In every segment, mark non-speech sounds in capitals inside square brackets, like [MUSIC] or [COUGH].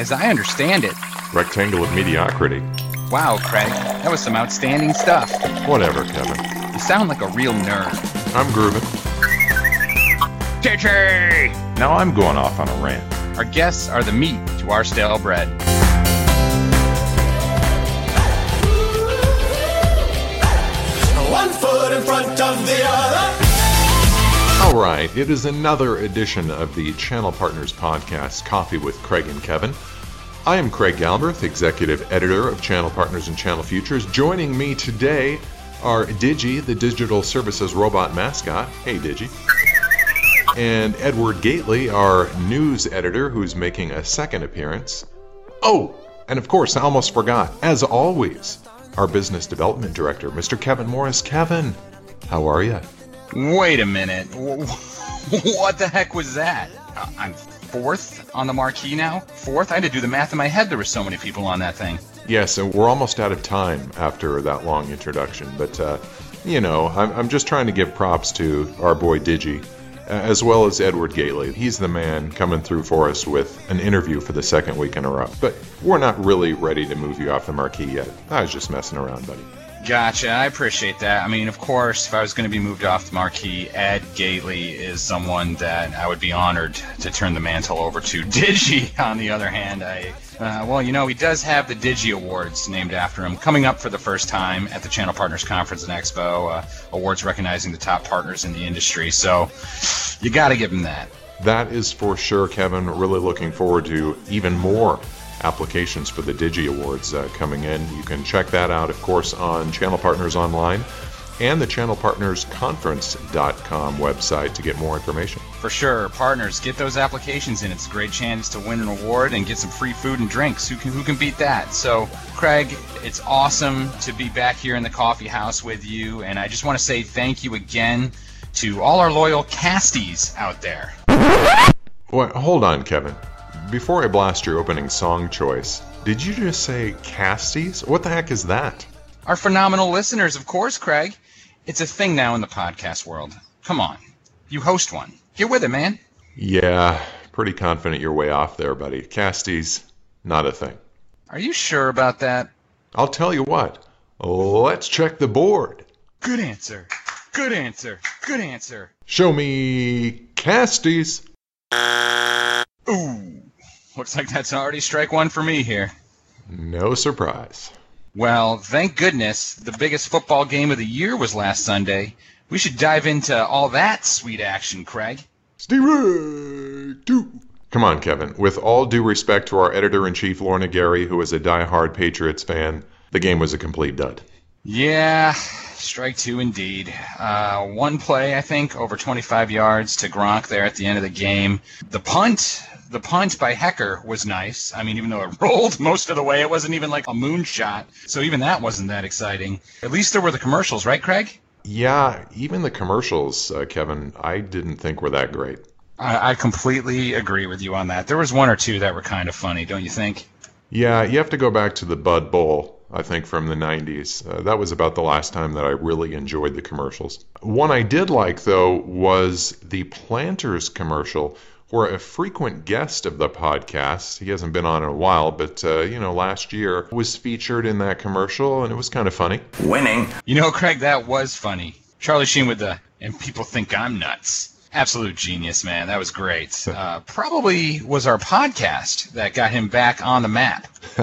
As I understand it. Rectangle of mediocrity. Wow, Craig, that was some outstanding stuff. Whatever, Kevin. You sound like a real nerd. I'm grooving. JJ! Now I'm going off on a rant. Our guests are the meat to our stale bread. One foot in front of the other. All right, it is another edition of the Channel Partners podcast, Coffee with Craig and Kevin. I am Craig Galbraith, executive editor of Channel Partners and Channel Futures. Joining me today are Digi, the digital services robot mascot. Hey, Digi. And Edward Gately, our news editor, who's making a second appearance. Oh, and of course, I almost forgot, as always, our business development director, Mr. Kevin Morris. Kevin, how are you? Wait a minute. [LAUGHS] What the heck was that? Uh, I'm fourth on the marquee now? Fourth? I had to do the math in my head. There were so many people on that thing. Yes, and we're almost out of time after that long introduction, but uh, you know, I'm, I'm just trying to give props to our boy Digi, as well as Edward Gately. He's the man coming through for us with an interview for the second week in a row. But we're not really ready to move you off the marquee yet. I was just messing around, buddy. Gotcha. I appreciate that. I mean, of course, if I was going to be moved off the marquee, Ed Gately is someone that I would be honored to turn the mantle over to. [LAUGHS] Digi, on the other hand, I, uh, well, you know, he does have the Digi Awards named after him coming up for the first time at the Channel Partners Conference and Expo. Uh, awards recognizing the top partners in the industry. So you got to give him that. That is for sure, Kevin. Really looking forward to even more applications for the Digi Awards uh, coming in. You can check that out, of course, on Channel Partners Online and the channelpartnersconference.com website to get more information. For sure, partners, get those applications in. It's a great chance to win an award and get some free food and drinks. Who can who can beat that? So, Craig, it's awesome to be back here in the coffee house with you, and I just want to say thank you again to all our loyal casties out there. Wait, hold on, Kevin. Before I blast your opening song choice, did you just say casties? What the heck is that? Our phenomenal listeners, of course, Craig. It's a thing now in the podcast world. Come on. You host one. Get with it, man. Yeah, pretty confident you're way off there, buddy. Casties, not a thing. Are you sure about that? I'll tell you what. Let's check the board. Good answer. Good answer. Good answer. Show me casties. Ooh. Looks like that's already strike one for me here. No surprise. Well, thank goodness the biggest football game of the year was last Sunday. We should dive into all that sweet action, Craig. Steve two. Come on, Kevin. With all due respect to our editor in chief, Lorna Garey, who is a die-hard Patriots fan, the game was a complete dud. Yeah, strike two indeed. Uh, one play, I think, over 25 yards to Gronk there at the end of the game. The punt, the punt by Hekker was nice. I mean, even though it [LAUGHS] rolled most of the way, it wasn't even like a moonshot. So even that wasn't that exciting. At least there were the commercials, right, Craig? Yeah, even the commercials, uh, Kevin, I didn't think were that great. I, I completely agree with you on that. There was one or two that were kind of funny, don't you think? Yeah, you have to go back to the Bud Bowl, I think, from the 90s. Uh, that was about the last time that I really enjoyed the commercials. One I did like, though, was the Planters commercial, where a frequent guest of the podcast, he hasn't been on in a while, but, uh, you know, last year, was featured in that commercial, and it was kind of funny. Winning. You know, Craig, that was funny. Charlie Sheen with the, and people think I'm nuts. Absolute genius, man. That was great. [LAUGHS] Uh, probably was our podcast that got him back on the map. [LAUGHS]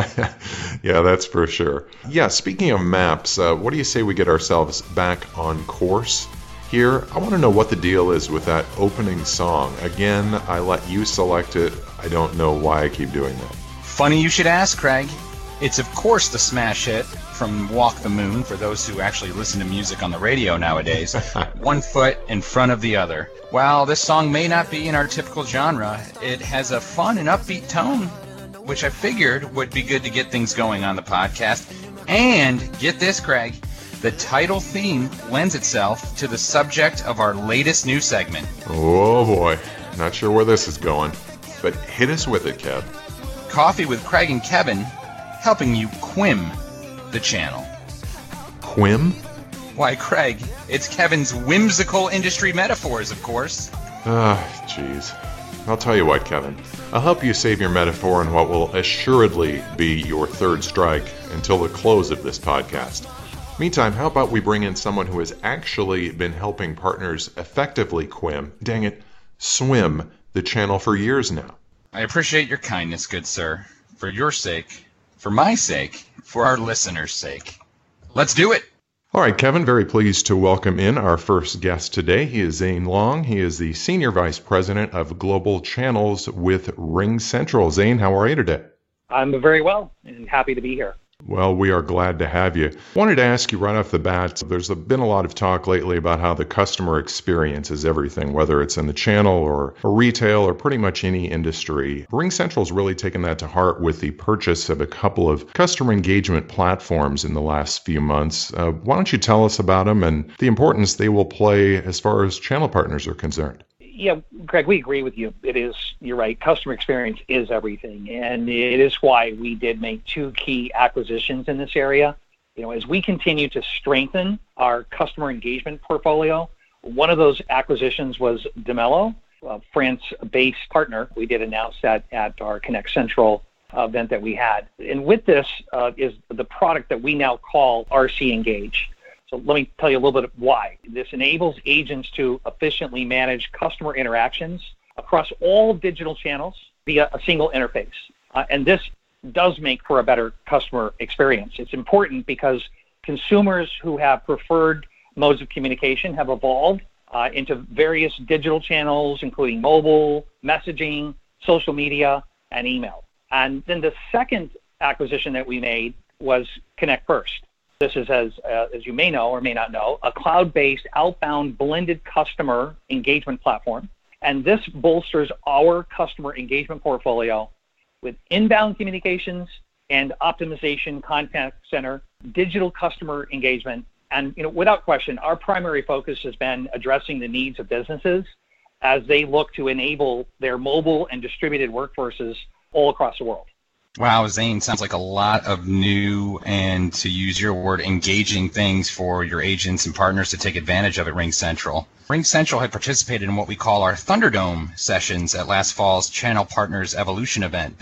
yeah, that's for sure. Yeah, speaking of maps, uh, what do you say we get ourselves back on course here? I want to know what the deal is with that opening song. Again, I let you select it. I don't know why I keep doing that. Funny you should ask, Craig. It's, of course, the smash hit from Walk the Moon for those who actually listen to music on the radio nowadays. [LAUGHS] One foot in front of the other. While this song may not be in our typical genre, it has a fun and upbeat tone, which I figured would be good to get things going on the podcast. And get this, Craig, the title theme lends itself to the subject of our latest new segment. Oh boy, not sure where this is going, but hit us with it, Kev. Coffee with Craig and Kevin, helping you quim the channel. Quim? Why, Craig, it's Kevin's whimsical industry metaphors, of course. Ah, jeez. I'll tell you what, Kevin. I'll help you save your metaphor in what will assuredly be your third strike until the close of this podcast. Meantime, how about we bring in someone who has actually been helping partners effectively quim, dang it, swim the channel for years now? I appreciate your kindness, good sir. For your sake, for my sake, for our listeners' sake. Let's do it! All right, Kevin, very pleased to welcome in our first guest today. He is Zane Long. He is the Senior Vice President of Global Channels with RingCentral. Zane, how are you today? I'm very well and happy to be here. Well, we are glad to have you. Wanted to ask you right off the bat there's been a lot of talk lately about how the customer experience is everything, whether it's in the channel or, or retail or pretty much any industry. RingCentral's really taken that to heart with the purchase of a couple of customer engagement platforms in the last few months. Uh, why don't you tell us about them and the importance they will play as far as channel partners are concerned? Yeah, Greg, we agree with you. It is, you're right, customer experience is everything. And it is why we did make two key acquisitions in this area. You know, as we continue to strengthen our customer engagement portfolio, one of those acquisitions was Dimelo, a France-based partner. We did announce that at our Connect Central event that we had. And with this uh, is the product that we now call RC Engage. Let me tell you a little bit why. This enables agents to efficiently manage customer interactions across all digital channels via a single interface. Uh, and this does make for a better customer experience. It's important because consumers who have preferred modes of communication have evolved uh, into various digital channels, including mobile, messaging, social media, and email. And then the second acquisition that we made was Connect First. This is, as, uh, as you may know or may not know, a cloud based outbound blended customer engagement platform. And this bolsters our customer engagement portfolio with inbound communications and optimization contact center, digital customer engagement. And you know, without question, our primary focus has been addressing the needs of businesses as they look to enable their mobile and distributed workforces all across the world. Wow, Zane, sounds like a lot of new and, to use your word, engaging things for your agents and partners to take advantage of at RingCentral. Ring Central had participated in what we call our Thunderdome sessions at last fall's Channel Partners Evolution event.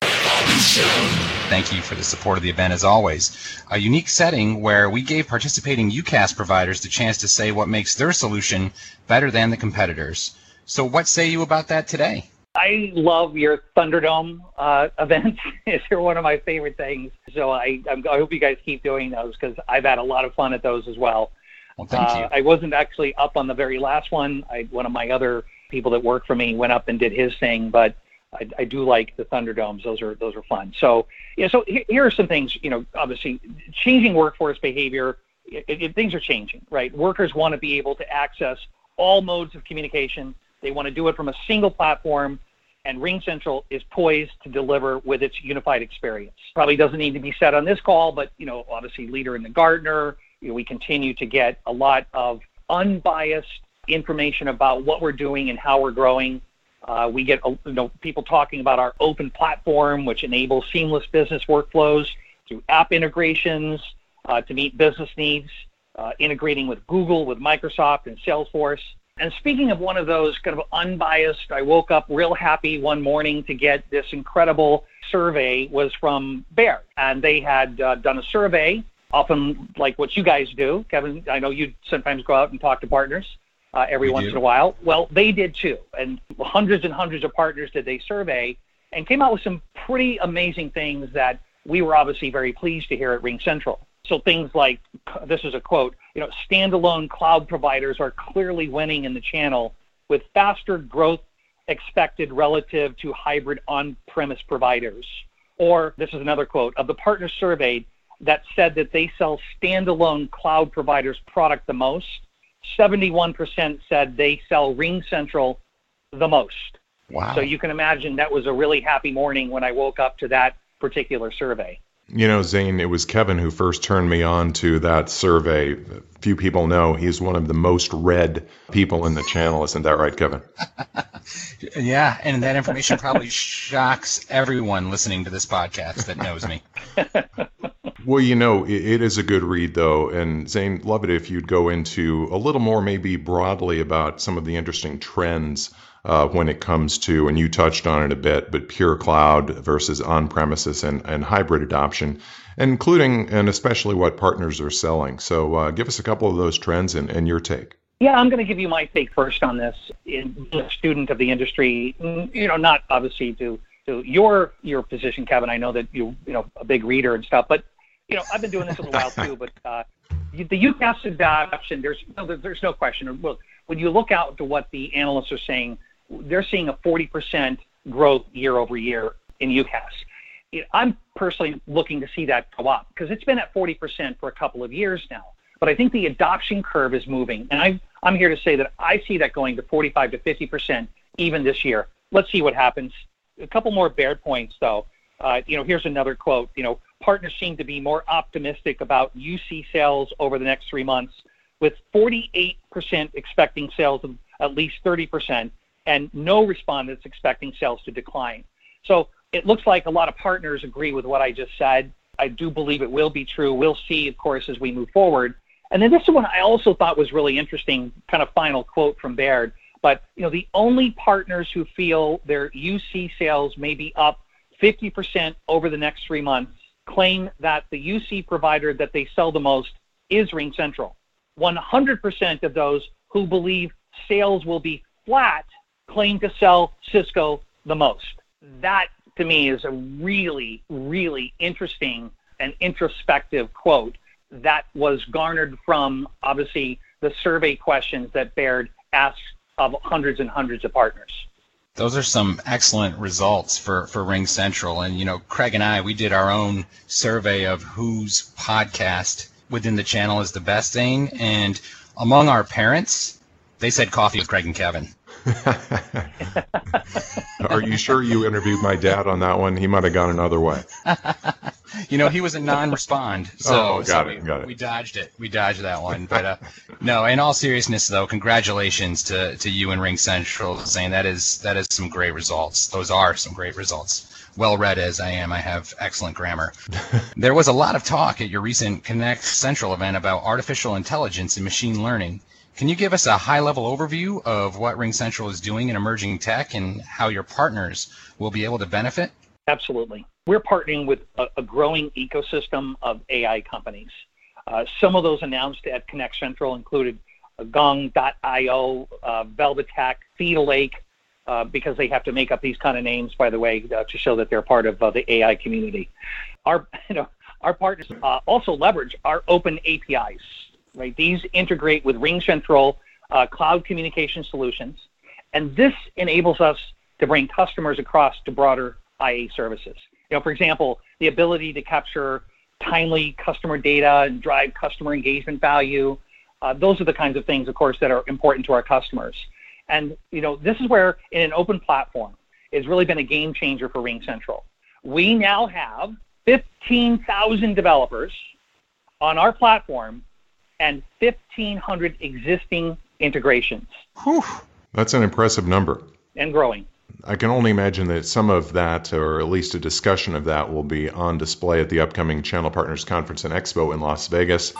Thank you for the support of the event as always. A unique setting where we gave participating UCaaS providers the chance to say what makes their solution better than the competitors. So, what say you about that today? I love your Thunderdome uh, [LAUGHS] events. They're one of my favorite things. So I, I'm, i hope you guys keep doing those because I've had a lot of fun at those as well. Well, thank uh, you. I wasn't actually up on the very last one. I, one of my other people that work for me went up and did his thing, but I, I do like the Thunderdomes. Those are those are fun. So yeah. So here are some things. You know, obviously, changing workforce behavior. It, it, things are changing, right? Workers want to be able to access all modes of communication. They want to do it from a single platform and RingCentral is poised to deliver with its unified experience. Probably doesn't need to be said on this call, but you know, obviously leader in the Gartner, you know, we continue to get a lot of unbiased information about what we're doing and how we're growing. Uh, we get you know, people talking about our open platform, which enables seamless business workflows through app integrations uh, to meet business needs, uh, integrating with Google, with Microsoft, and Salesforce. And speaking of one of those kind of unbiased, I woke up real happy one morning to get this incredible survey was from Baird, And they had uh, done a survey, often like what you guys do. Kevin, I know you sometimes go out and talk to partners uh, every we once do. in a while. Well, they did too. And hundreds and hundreds of partners did they survey and came out with some pretty amazing things that we were obviously very pleased to hear at RingCentral. So things like this is a quote, you know, standalone cloud providers are clearly winning in the channel with faster growth expected relative to hybrid on-premise providers. Or this is another quote of the partners surveyed that said that they sell standalone cloud providers product the most. 71% said they sell RingCentral the most. Wow. So you can imagine that was a really happy morning when I woke up to that particular survey. You know, Zane, it was Kevin who first turned me on to that survey. Few people know he's one of the most read people in the channel. Isn't that right, Kevin? [LAUGHS] yeah, and that information probably shocks everyone listening to this podcast that knows me. [LAUGHS] Well, you know, it, it is a good read, though. And Zane, love it if you'd go into a little more, maybe broadly, about some of the interesting trends uh, when it comes to, and you touched on it a bit, but pure cloud versus on premises and, and hybrid adoption, including and especially what partners are selling. So uh, give us a couple of those trends and, and your take. Yeah, I'm going to give you my take first on this. In a student of the industry, you know, not obviously to to your your position, Kevin. I know that you you know a big reader and stuff, but you know I've been doing this a while too. But uh, the UCaaS adoption, there's no, there's no question. Well, when you look out to what the analysts are saying, they're seeing a 40% growth year over year in UCaaS. I'm personally looking to see that go up because it's been at 40% for a couple of years now. But I think the adoption curve is moving, and I, I'm here to say that I see that going to 45 to 50% even this year. Let's see what happens. A couple more Baird points, though. Uh, you know, here's another quote. You know, partners seem to be more optimistic about UC sales over the next three months, with 48% expecting sales of at least 30%, and no respondents expecting sales to decline. So it looks like a lot of partners agree with what I just said. I do believe it will be true. We'll see, of course, as we move forward. And then this is one I also thought was really interesting, kind of final quote from Baird. But you know, the only partners who feel their UC sales may be up 50% over the next three months claim that the UC provider that they sell the most is RingCentral. 100% of those who believe sales will be flat claim to sell Cisco the most. That to me is a really, really interesting and introspective quote that was garnered from obviously the survey questions that Baird asked of hundreds and hundreds of partners. Those are some excellent results for, for Ring Central. And, you know, Craig and I, we did our own survey of whose podcast within the channel is the best thing. And among our parents, they said coffee with Craig and Kevin. [LAUGHS] Are you sure you interviewed my dad on that one? He might have gone another way. [LAUGHS] you know, he was a non-respond, so, oh, got so it, we, got it. we dodged it. We dodged that one. But uh, [LAUGHS] no, in all seriousness, though, congratulations to, to you and Ring Central, Zane that is that is some great results. Those are some great results. Well read as I am, I have excellent grammar. there was a lot of talk at your recent Connect Central event about artificial intelligence and machine learning. Can you give us a high level overview of what RingCentral is doing in emerging tech and how your partners will be able to benefit? Absolutely. We're partnering with a, a growing ecosystem of AI companies. Uh, some of those announced at Connect Central included uh, Gong.io, uh, Velvetech, Theta Lake, uh, because they have to make up these kind of names, by the way, uh, to show that they're part of uh, the AI community. Our, [LAUGHS] you know, our partners also leverage our open APIs right? These integrate with RingCentral uh, cloud communication solutions, and this enables us to bring customers across to broader IA services. You know, for example, the ability to capture timely customer data and drive customer engagement value. Uh, those are the kinds of things, of course, that are important to our customers. And you know, this is where in an open platform, it's really been a game changer for RingCentral. We now have 15,000 developers on our platform and 1,500 existing integrations. Whew, that's an impressive number. And growing. I can only imagine that some of that, or at least a discussion of that, will be on display at the upcoming Channel Partners Conference and Expo in Las Vegas.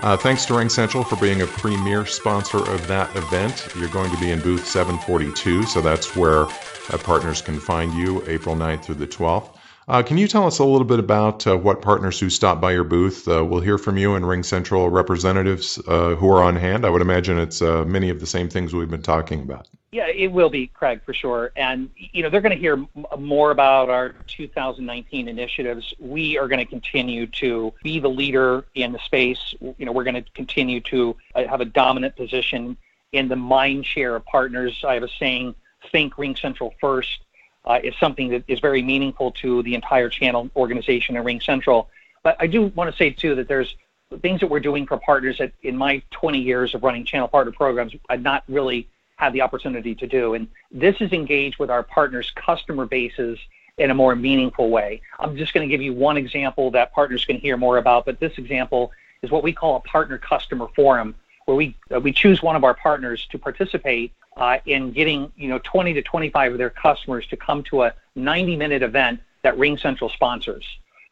Uh, thanks to RingCentral for being a premier sponsor of that event. You're going to be in booth 742, so that's where uh, partners can find you April 9th through the 12th. Uh, can you tell us a little bit about uh, what partners who stop by your booth? Uh, we'll hear from you and RingCentral representatives uh, who are on hand. I would imagine it's uh, many of the same things we've been talking about. Yeah, it will be, Craig, for sure. And you know, they're going to hear m- more about our 2019 initiatives. We are going to continue to be the leader in the space. You know, we're going to continue to uh, have a dominant position in the mind share of partners. I have a saying: "Think RingCentral first." Uh, is something that is very meaningful to the entire channel organization and RingCentral. But I do want to say too that there's things that we're doing for partners that in my 20 years of running channel partner programs, I've not really had the opportunity to do. And this is engaged with our partners' customer bases in a more meaningful way. I'm just going to give you one example that partners can hear more about, but this example is what we call a partner customer forum, where we uh, we choose one of our partners to participate uh, in getting you know 20 to 25 of their customers to come to a 90 minute event that RingCentral sponsors.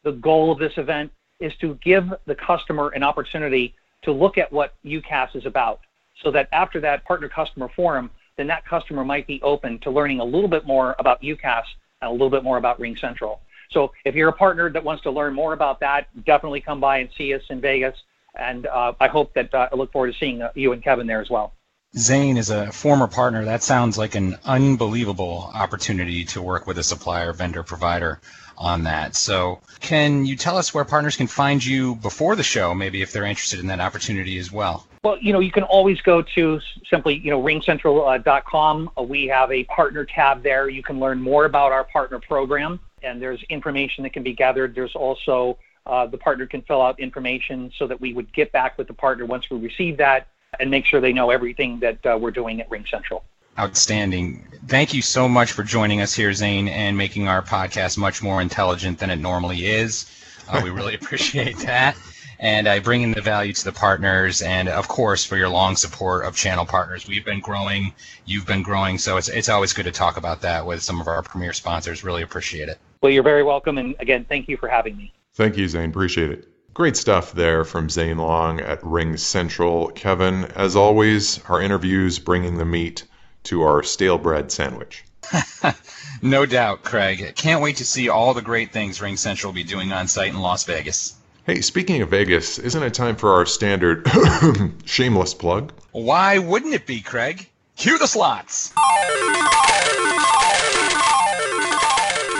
The goal of this event is to give the customer an opportunity to look at what UCaaS is about so that after that partner customer forum, then that customer might be open to learning a little bit more about UCaaS and a little bit more about RingCentral. So if you're a partner that wants to learn more about that, definitely come by and see us in Vegas. And uh, I hope that uh, I look forward to seeing uh, you and Kevin there as well. Zane is a former partner. That sounds like an unbelievable opportunity to work with a supplier, vendor, provider on that. So, can you tell us where partners can find you before the show, maybe if they're interested in that opportunity as well? Well, you know, you can always go to simply, you know, ringcentral.com. Uh, we have a partner tab there. You can learn more about our partner program, and there's information that can be gathered. There's also uh, the partner can fill out information so that we would get back with the partner once we receive that and make sure they know everything that uh, we're doing at RingCentral. Outstanding. Thank you so much for joining us here, Zane, and making our podcast much more intelligent than it normally is. Uh, we really [LAUGHS] appreciate that. And I bring in the value to the partners, and of course, for your long support of channel partners. We've been growing, you've been growing, so it's, it's always good to talk about that with some of our premier sponsors. Really appreciate it. Well, you're very welcome, and again, thank you for having me. Thank you, Zane. Appreciate it. Great stuff there from Zane Long at Ring Central. Kevin, as always, our interviews bringing the meat to our stale bread sandwich. [LAUGHS] no doubt, Craig. Can't wait to see all the great things Ring Central will be doing on site in Las Vegas. Hey, speaking of Vegas, isn't it time for our standard [COUGHS] shameless plug? Why wouldn't it be, Craig? Cue the slots.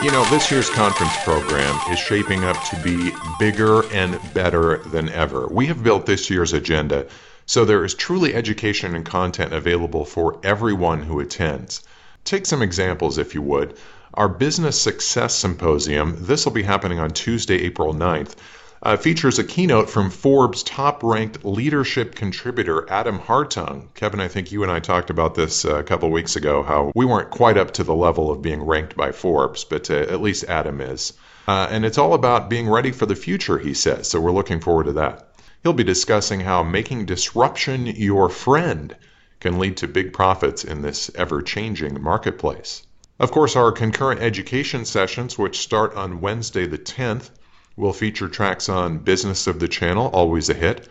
You know, this year's conference program is shaping up to be bigger and better than ever. We have built this year's agenda so there is truly education and content available for everyone who attends. Take some examples, if you would. Our Business Success Symposium, this will be happening on Tuesday, April 9th, uh, features a keynote from Forbes top ranked leadership contributor Adam Hartung. Kevin, I think you and I talked about this uh, a couple weeks ago, how we weren't quite up to the level of being ranked by Forbes, but uh, at least Adam is. Uh, and it's all about being ready for the future, he says. So we're looking forward to that. He'll be discussing how making disruption your friend can lead to big profits in this ever changing marketplace. Of course, our concurrent education sessions, which start on Wednesday the 10th, will feature tracks on business of the channel, always a hit,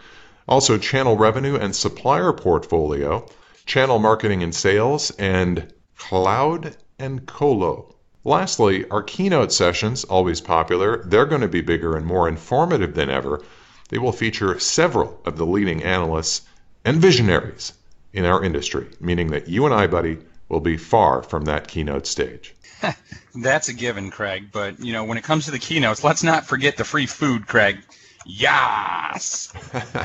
also channel revenue and supplier portfolio, channel marketing and sales, and cloud and colo. Lastly, our keynote sessions, always popular, they're going to be bigger and more informative than ever. They will feature several of the leading analysts and visionaries in our industry, meaning that you and I, buddy, will be far from that keynote stage. [LAUGHS] That's a given, Craig. But you know, when it comes to the keynotes, let's not forget the free food, Craig. Yes.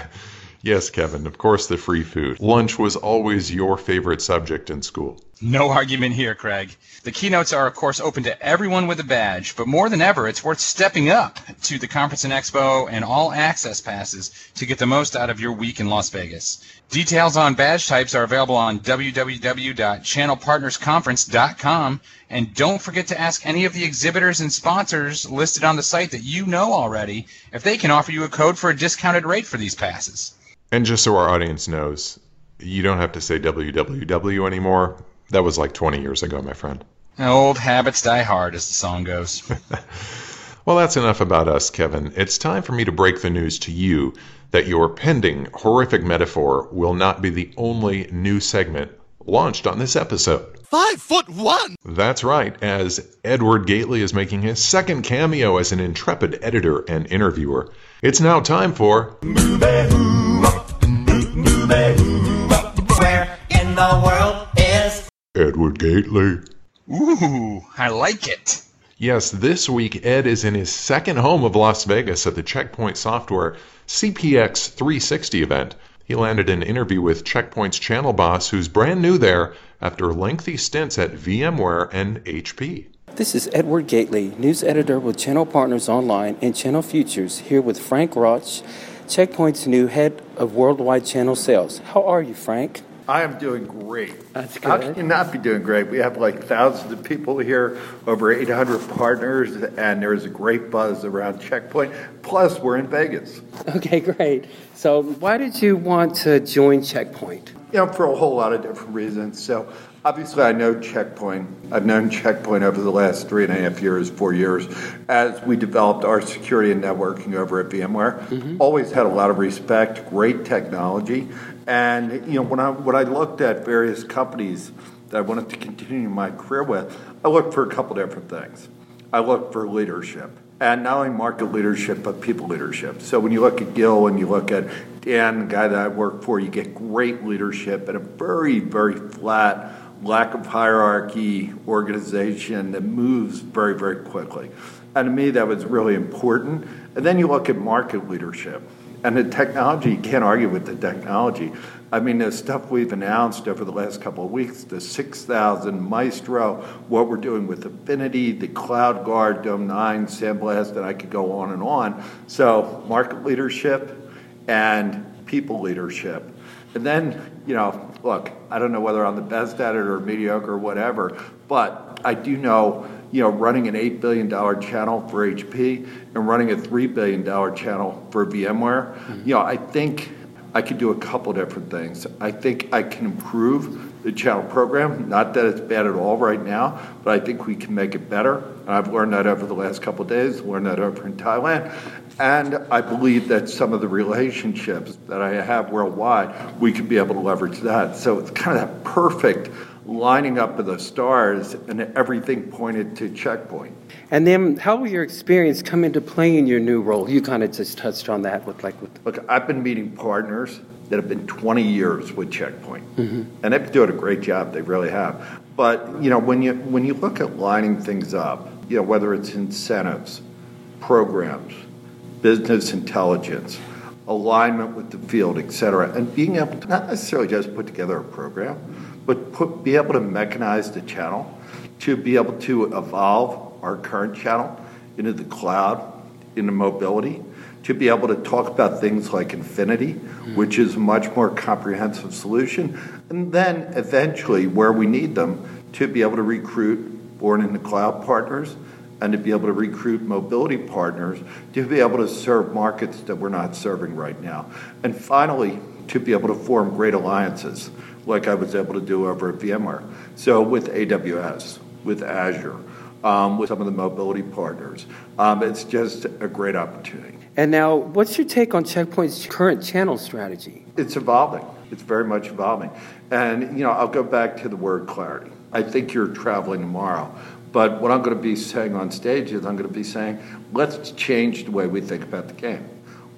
[LAUGHS] yes, Kevin. Of course, the free food. Lunch was always your favorite subject in school. No argument here, Craig. The keynotes are, of course, open to everyone with a badge, but more than ever, it's worth stepping up to the conference and expo and all access passes to get the most out of your week in Las Vegas. Details on badge types are available on www.channelpartnersconference.com, and don't forget to ask any of the exhibitors and sponsors listed on the site that you know already if they can offer you a code for a discounted rate for these passes. And just so our audience knows, you don't have to say www anymore that was like 20 years ago, my friend. Old habits die hard, as the song goes. [LAUGHS] well, that's enough about us, Kevin. It's time for me to break the news to you that your pending horrific metaphor will not be the only new segment launched on this episode. Five foot one! That's right, as Edward Gately is making his second cameo as an intrepid editor and interviewer. It's now time for. Where in Edward Gately. Ooh, I like it. Yes, this week Ed is in his second home of Las Vegas at the Checkpoint Software CPX 360 event. He landed an interview with Checkpoint's channel boss, who's brand new there after lengthy stints at VMware and HP. This is Edward Gately, news editor with Channel Partners Online and Channel Futures, here with Frank Rauch, Checkpoint's new head of worldwide channel sales. How are you, Frank? I am doing great. That's good. How can you not be doing great? We have like thousands of people here, over 800 partners, and there's a great buzz around Checkpoint. Plus, we're in Vegas. Okay, great. So, why did you want to join Checkpoint? you know, for a whole lot of different reasons. So obviously, I know Checkpoint. I've known Checkpoint over the last three and a half years, four years, as we developed our security and networking over at VMware. Mm-hmm. Always had a lot of respect, great technology, and you know, when I when I looked at various companies that I wanted to continue my career with, I looked for a couple different things. I looked for leadership and not only market leadership but people leadership. So when you look at Gil and you look at Dan, the guy that I work for, you get great leadership and a very very flat, lack of hierarchy organization that moves very very quickly. And to me, that was really important. And then you look at market leadership. And the technology, you can't argue with the technology. I mean, the stuff we've announced over the last couple of weeks, the 6000 Maestro, what we're doing with Infinity, the Cloud Guard, Dome 9, Sandblast, and I could go on and on. So, market leadership and people leadership. And then, you know, look, I don't know whether I'm the best at it or mediocre or whatever, but I do know, you know, running an $8 billion channel for HP and running a $3 billion channel for VMware, mm-hmm. you know, I think I could do a couple different things. I think I can improve the channel program. Not that it's bad at all right now, but I think we can make it better. And I've learned that over the last couple days, learned that over in Thailand. And I believe that some of the relationships that I have worldwide, we could be able to leverage that. So it's kind of that perfect lining up of the stars, and everything pointed to checkpoint. And then, how will your experience come into play in your new role? You kind of just touched on that with like with. Look, I've been meeting partners that have been 20 years with Checkpoint, mm-hmm. and they've been doing a great job. They really have. But you know, when you when you look at lining things up, you know, whether it's incentives, programs, business intelligence, alignment with the field, et cetera, and being able to not necessarily just put together a program but put, be able to mechanize the channel, to be able to evolve our current channel into the cloud, into mobility, to be able to talk about things like Infinity, mm-hmm. which is a much more comprehensive solution, and then eventually, where we need them, to be able to recruit born in the cloud partners and to be able to recruit mobility partners to be able to serve markets that we're not serving right now. And finally, to be able to form great alliances like I was able to do over at VMware. So with AWS, with Azure, um, with some of the mobility partners, um, it's just a great opportunity. And now, what's your take on Checkpoint's current channel strategy? It's evolving. It's very much evolving. And, you know, I'll go back to the word clarity. I think you're traveling tomorrow. But what I'm going to be saying on stage is I'm going to be saying, let's change the way we think about the game.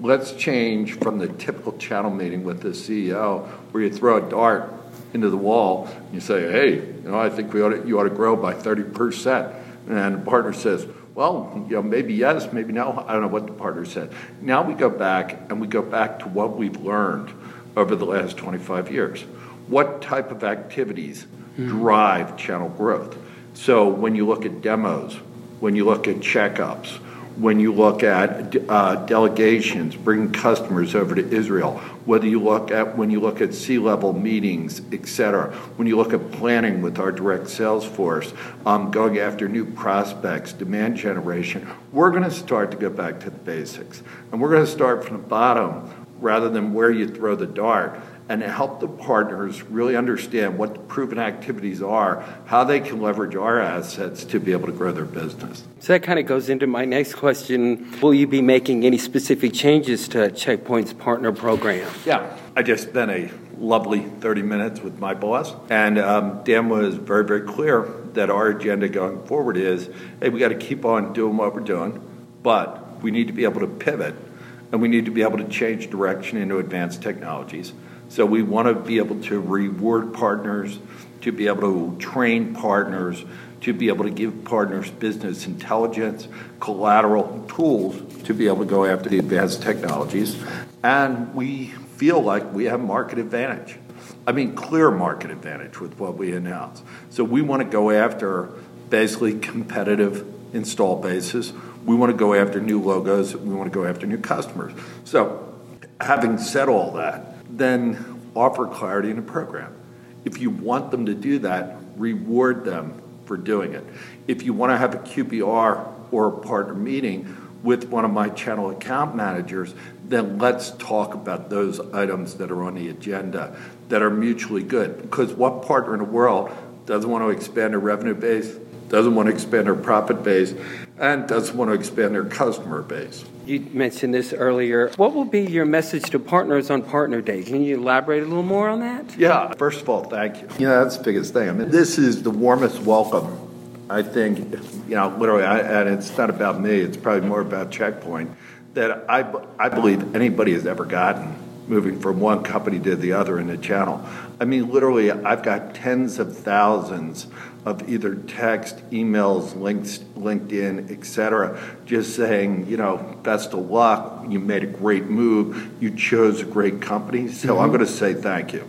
Let's change from the typical channel meeting with the CEO where you throw a dart into the wall. And you say, hey, you know, I think we ought to, you ought to grow by 30%. And the partner says, well, you know, maybe yes, maybe no. I don't know what the partner said. Now we go back and we go back to what we've learned over the last 25 years. What type of activities mm-hmm. drive channel growth? So when you look at demos, when you look at checkups, when you look at uh, delegations, bringing customers over to Israel, whether you look at when you look at C-level meetings, et cetera, when you look at planning with our direct sales force, um, going after new prospects, demand generation, we're going to start to go back to the basics. And we're going to start from the bottom rather than where you throw the dart and help the partners really understand what the proven activities are, how they can leverage our assets to be able to grow their business. So that kind of goes into my next question. Will you be making any specific changes to Checkpoint's partner program? Yeah, I just spent a lovely 30 minutes with my boss, and um, Dan was very, very clear that our agenda going forward is hey, we got to keep on doing what we're doing, but we need to be able to pivot and we need to be able to change direction into advanced technologies. So we want to be able to reward partners, to be able to train partners, to be able to give partners business intelligence, collateral tools to be able to go after the advanced technologies. And we feel like we have market advantage. I mean, clear market advantage with what we announce. So we want to go after basically competitive install bases. We want to go after new logos. We want to go after new customers. So, having said all that, then offer clarity in a program. If you want them to do that, reward them for doing it. If you want to have a QBR or a partner meeting, with one of my channel account managers, then let's talk about those items that are on the agenda that are mutually good. Because what partner in the world doesn't want to expand their revenue base, doesn't want to expand their profit base, and doesn't want to expand their customer base? You mentioned this earlier. What will be your message to partners on Partner Day? Can you elaborate a little more on that? Yeah, first of all, thank you. You know, that's the biggest thing. I mean, this is the warmest welcome I think, you know, literally, I, and it's not about me, it's probably more about Checkpoint, that I, I believe anybody has ever gotten moving from one company to the other in the channel. I mean, literally, I've got tens of thousands of either text, emails, links, LinkedIn, etc., just saying, you know, best of luck. You made a great move. You chose a great company. So mm-hmm. I'm going to say thank you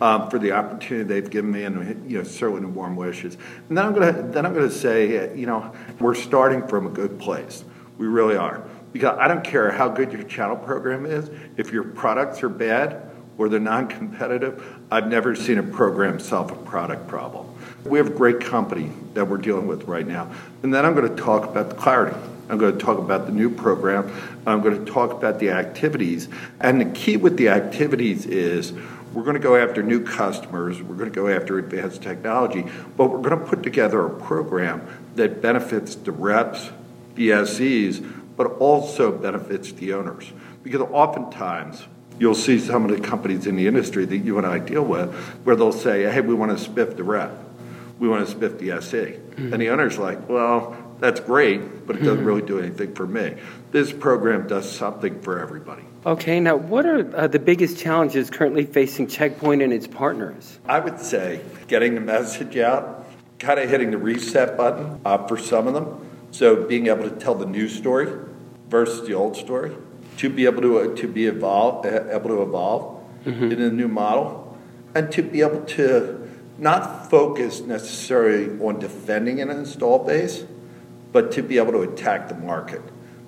um, for the opportunity they've given me, and you know, certainly warm wishes. And then I'm going to then I'm going to say, you know, we're starting from a good place. We really are. Because I don't care how good your channel program is, if your products are bad or they're non-competitive, I've never seen a program solve a product problem. We have a great company that we're dealing with right now. And then I'm going to talk about the clarity. I'm going to talk about the new program. I'm going to talk about the activities. And the key with the activities is we're going to go after new customers, we're going to go after advanced technology, but we're going to put together a program that benefits the reps, the SEs, but also benefits the owners. Because oftentimes, you'll see some of the companies in the industry that you and I deal with where they'll say, hey, we want to spiff the rep, we want to spiff the SE. Mm-hmm. And the owner's like, well, that's great, but it doesn't mm-hmm. really do anything for me. This program does something for everybody. Okay, now what are uh, the biggest challenges currently facing Checkpoint and its partners? I would say getting the message out, kind of hitting the reset button uh, for some of them. So being able to tell the new story versus the old story, to be able to uh, to be evolve, uh, able to evolve mm-hmm. in a new model, and to be able to not focused necessarily on defending an install base, but to be able to attack the market.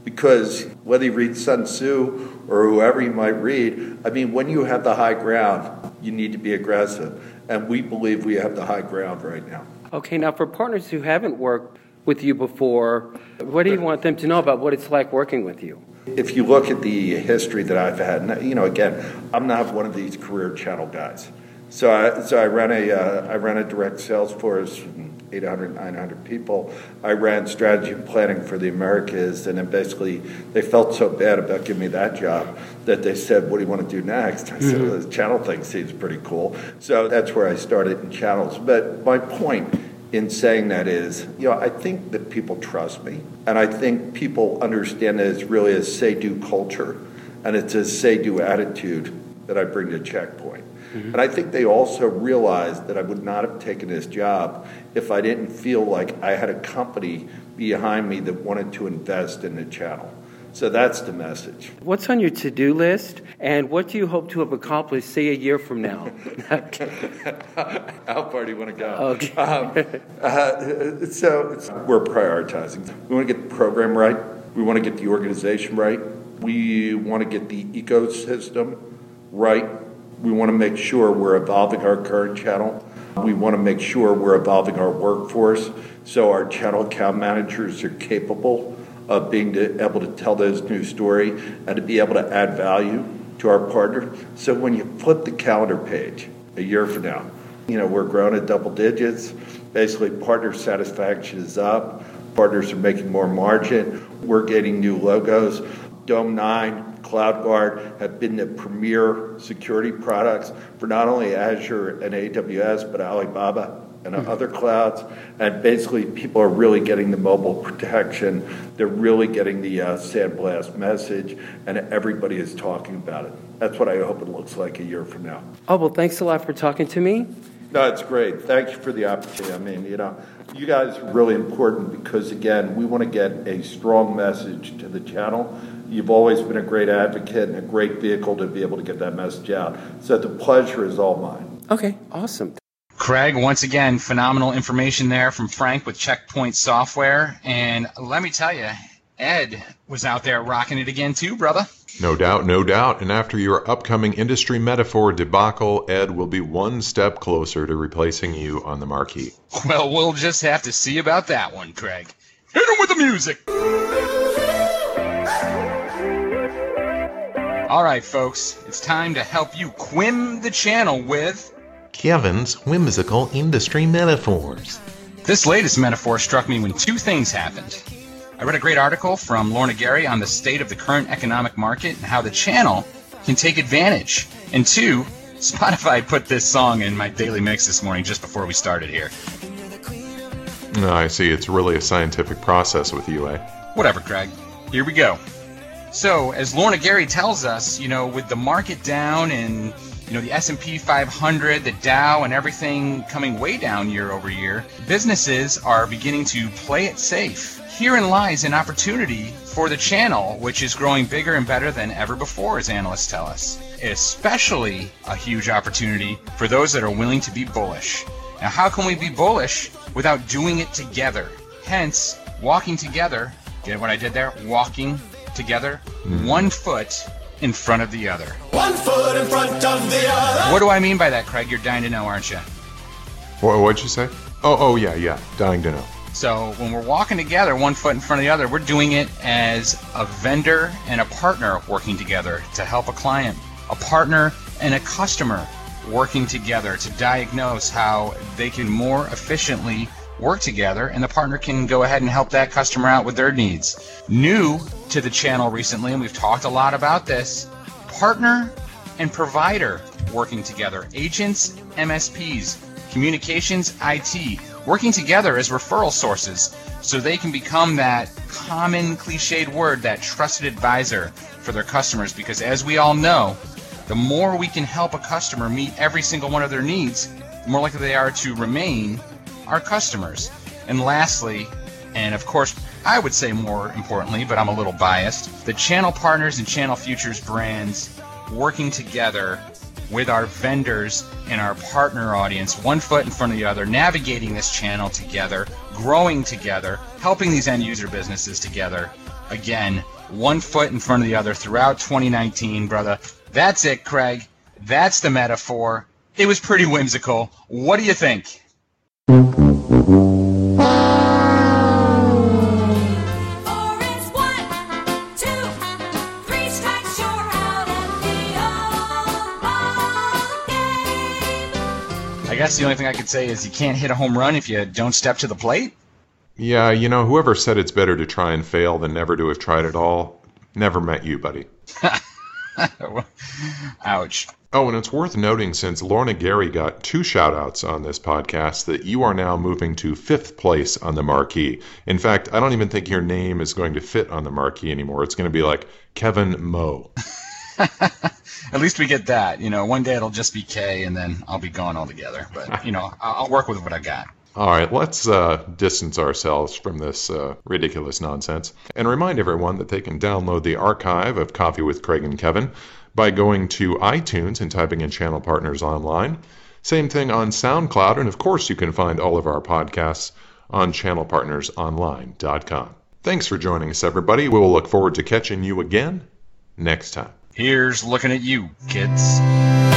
Because whether you read Sun Tzu or whoever you might read, I mean, when you have the high ground, you need to be aggressive. And we believe we have the high ground right now. Okay, now for partners who haven't worked with you before, what do you want them to know about what it's like working with you? If you look at the history that I've had, you know, again, I'm not one of these career channel guys. So I, so I ran a, uh, I ran a direct sales force 800, 900 people. I ran strategy and planning for the Americas, and then basically they felt so bad about giving me that job that they said, What do you want to do next? I said, mm-hmm. well, The channel thing seems pretty cool. So that's where I started in channels. But my point in saying that is, you know, I think that people trust me, and I think people understand that it's really a say do culture and it's a say do attitude that I bring to Checkpoint. Mm-hmm. And I think they also realized that I would not have taken this job if I didn't feel like I had a company behind me that wanted to invest in the channel. So that's the message. What's on your to do list, and what do you hope to have accomplished, say, a year from now? [LAUGHS] How far do you want to go? Okay. Um, uh, so we're prioritizing. We want to get the program right, we want to get the organization right, we want to get the ecosystem right we want to make sure we're evolving our current channel. We want to make sure we're evolving our workforce so our channel account managers are capable of being able to tell those new story and to be able to add value to our partner. So when you flip the calendar page a year from now, you know, we're growing at double digits. Basically, partner satisfaction is up. Partners are making more margin. We're getting new logos. Dome 9, CloudGuard have been the premier security products for not only Azure and AWS, but Alibaba and mm-hmm. other clouds. And basically, people are really getting the mobile protection. They're really getting the uh, Sandblast message, and everybody is talking about it. That's what I hope it looks like a year from now. Oh, well, thanks a lot for talking to me. No, it's great. Thank you for the opportunity. I mean, you know, you guys are really important because, again, we want to get a strong message to the channel You've always been a great advocate and a great vehicle to be able to get that message out. So the pleasure is all mine. Okay, awesome. Craig, once again, phenomenal information there from Frank with Checkpoint Software. And let me tell you, Ed was out there rocking it again too, brother. No doubt, no doubt. And after your upcoming industry metaphor debacle, Ed will be one step closer to replacing you on the marquee. Well, we'll just have to see about that one, Craig. Hit him with the music! All right, folks, it's time to help you quim the channel with. Kevin's whimsical industry metaphors. This latest metaphor struck me when two things happened. I read a great article from Lorna Garey on the state of the current economic market and how the channel can take advantage. And two, [LAUGHS] Spotify put this song in my daily mix this morning just before we started here. No, I see. It's really a scientific process with you, eh? Whatever, Craig. Here we go. So, as Lorna Garey tells us, you know, with the market down and you know the S&P 500, the Dow, and everything coming way down year over year, businesses are beginning to play it safe. Herein lies an opportunity for the channel, which is growing bigger and better than ever before, as analysts tell us. Especially a huge opportunity for those that are willing to be bullish. Now, how can we be bullish without doing it together? Hence, walking together. Get what I did there? Walking together, one foot in front of the other. One foot in front of the other. What do I mean by that, Craig? You're dying to know, aren't you? What, what'd you say? Oh, oh, yeah, yeah. Dying to know. So when we're walking together, one foot in front of the other, we're doing it as a vendor and a partner working together to help a client, a partner and a customer working together to diagnose how they can more efficiently work together and the partner can go ahead and help that customer out with their needs. New to the channel recently, and we've talked a lot about this, partner and provider working together, agents, MSPs, communications, IT, working together as referral sources so they can become that common cliched word, that trusted advisor for their customers. Because as we all know, the more we can help a customer meet every single one of their needs, the more likely they are to remain our customers. And lastly, and of course, I would say more importantly, but I'm a little biased, the channel partners and channel futures brands working together with our vendors and our partner audience, one foot in front of the other, navigating this channel together, growing together, helping these end user businesses together. Again, one foot in front of the other throughout 2019, brother. That's it, Craig. That's the metaphor. It was pretty whimsical. What do you think? Guess the only thing I could say is you can't hit a home run if you don't step to the plate. Yeah, you know, whoever said it's better to try and fail than never to have tried at all, never met you, buddy. [LAUGHS] Ouch. Oh, and it's worth noting since Lorna Garey got two shout outs on this podcast that you are now moving to fifth place on the marquee. In fact, I don't even think your name is going to fit on the marquee anymore. It's going to be like Kevin Moe. [LAUGHS] At least we get that. You know, one day it'll just be K, and then I'll be gone altogether. But you know, I'll [LAUGHS] I'll work with what I got. All right, let's uh, distance ourselves from this uh, ridiculous nonsense and remind everyone that they can download the archive of Coffee with Craig and Kevin by going to iTunes and typing in Channel Partners Online. Same thing on SoundCloud, and of course, you can find all of our podcasts on channelpartnersonline.com. Thanks for joining us, everybody. We will look forward to catching you again next time. Here's looking at you, kids.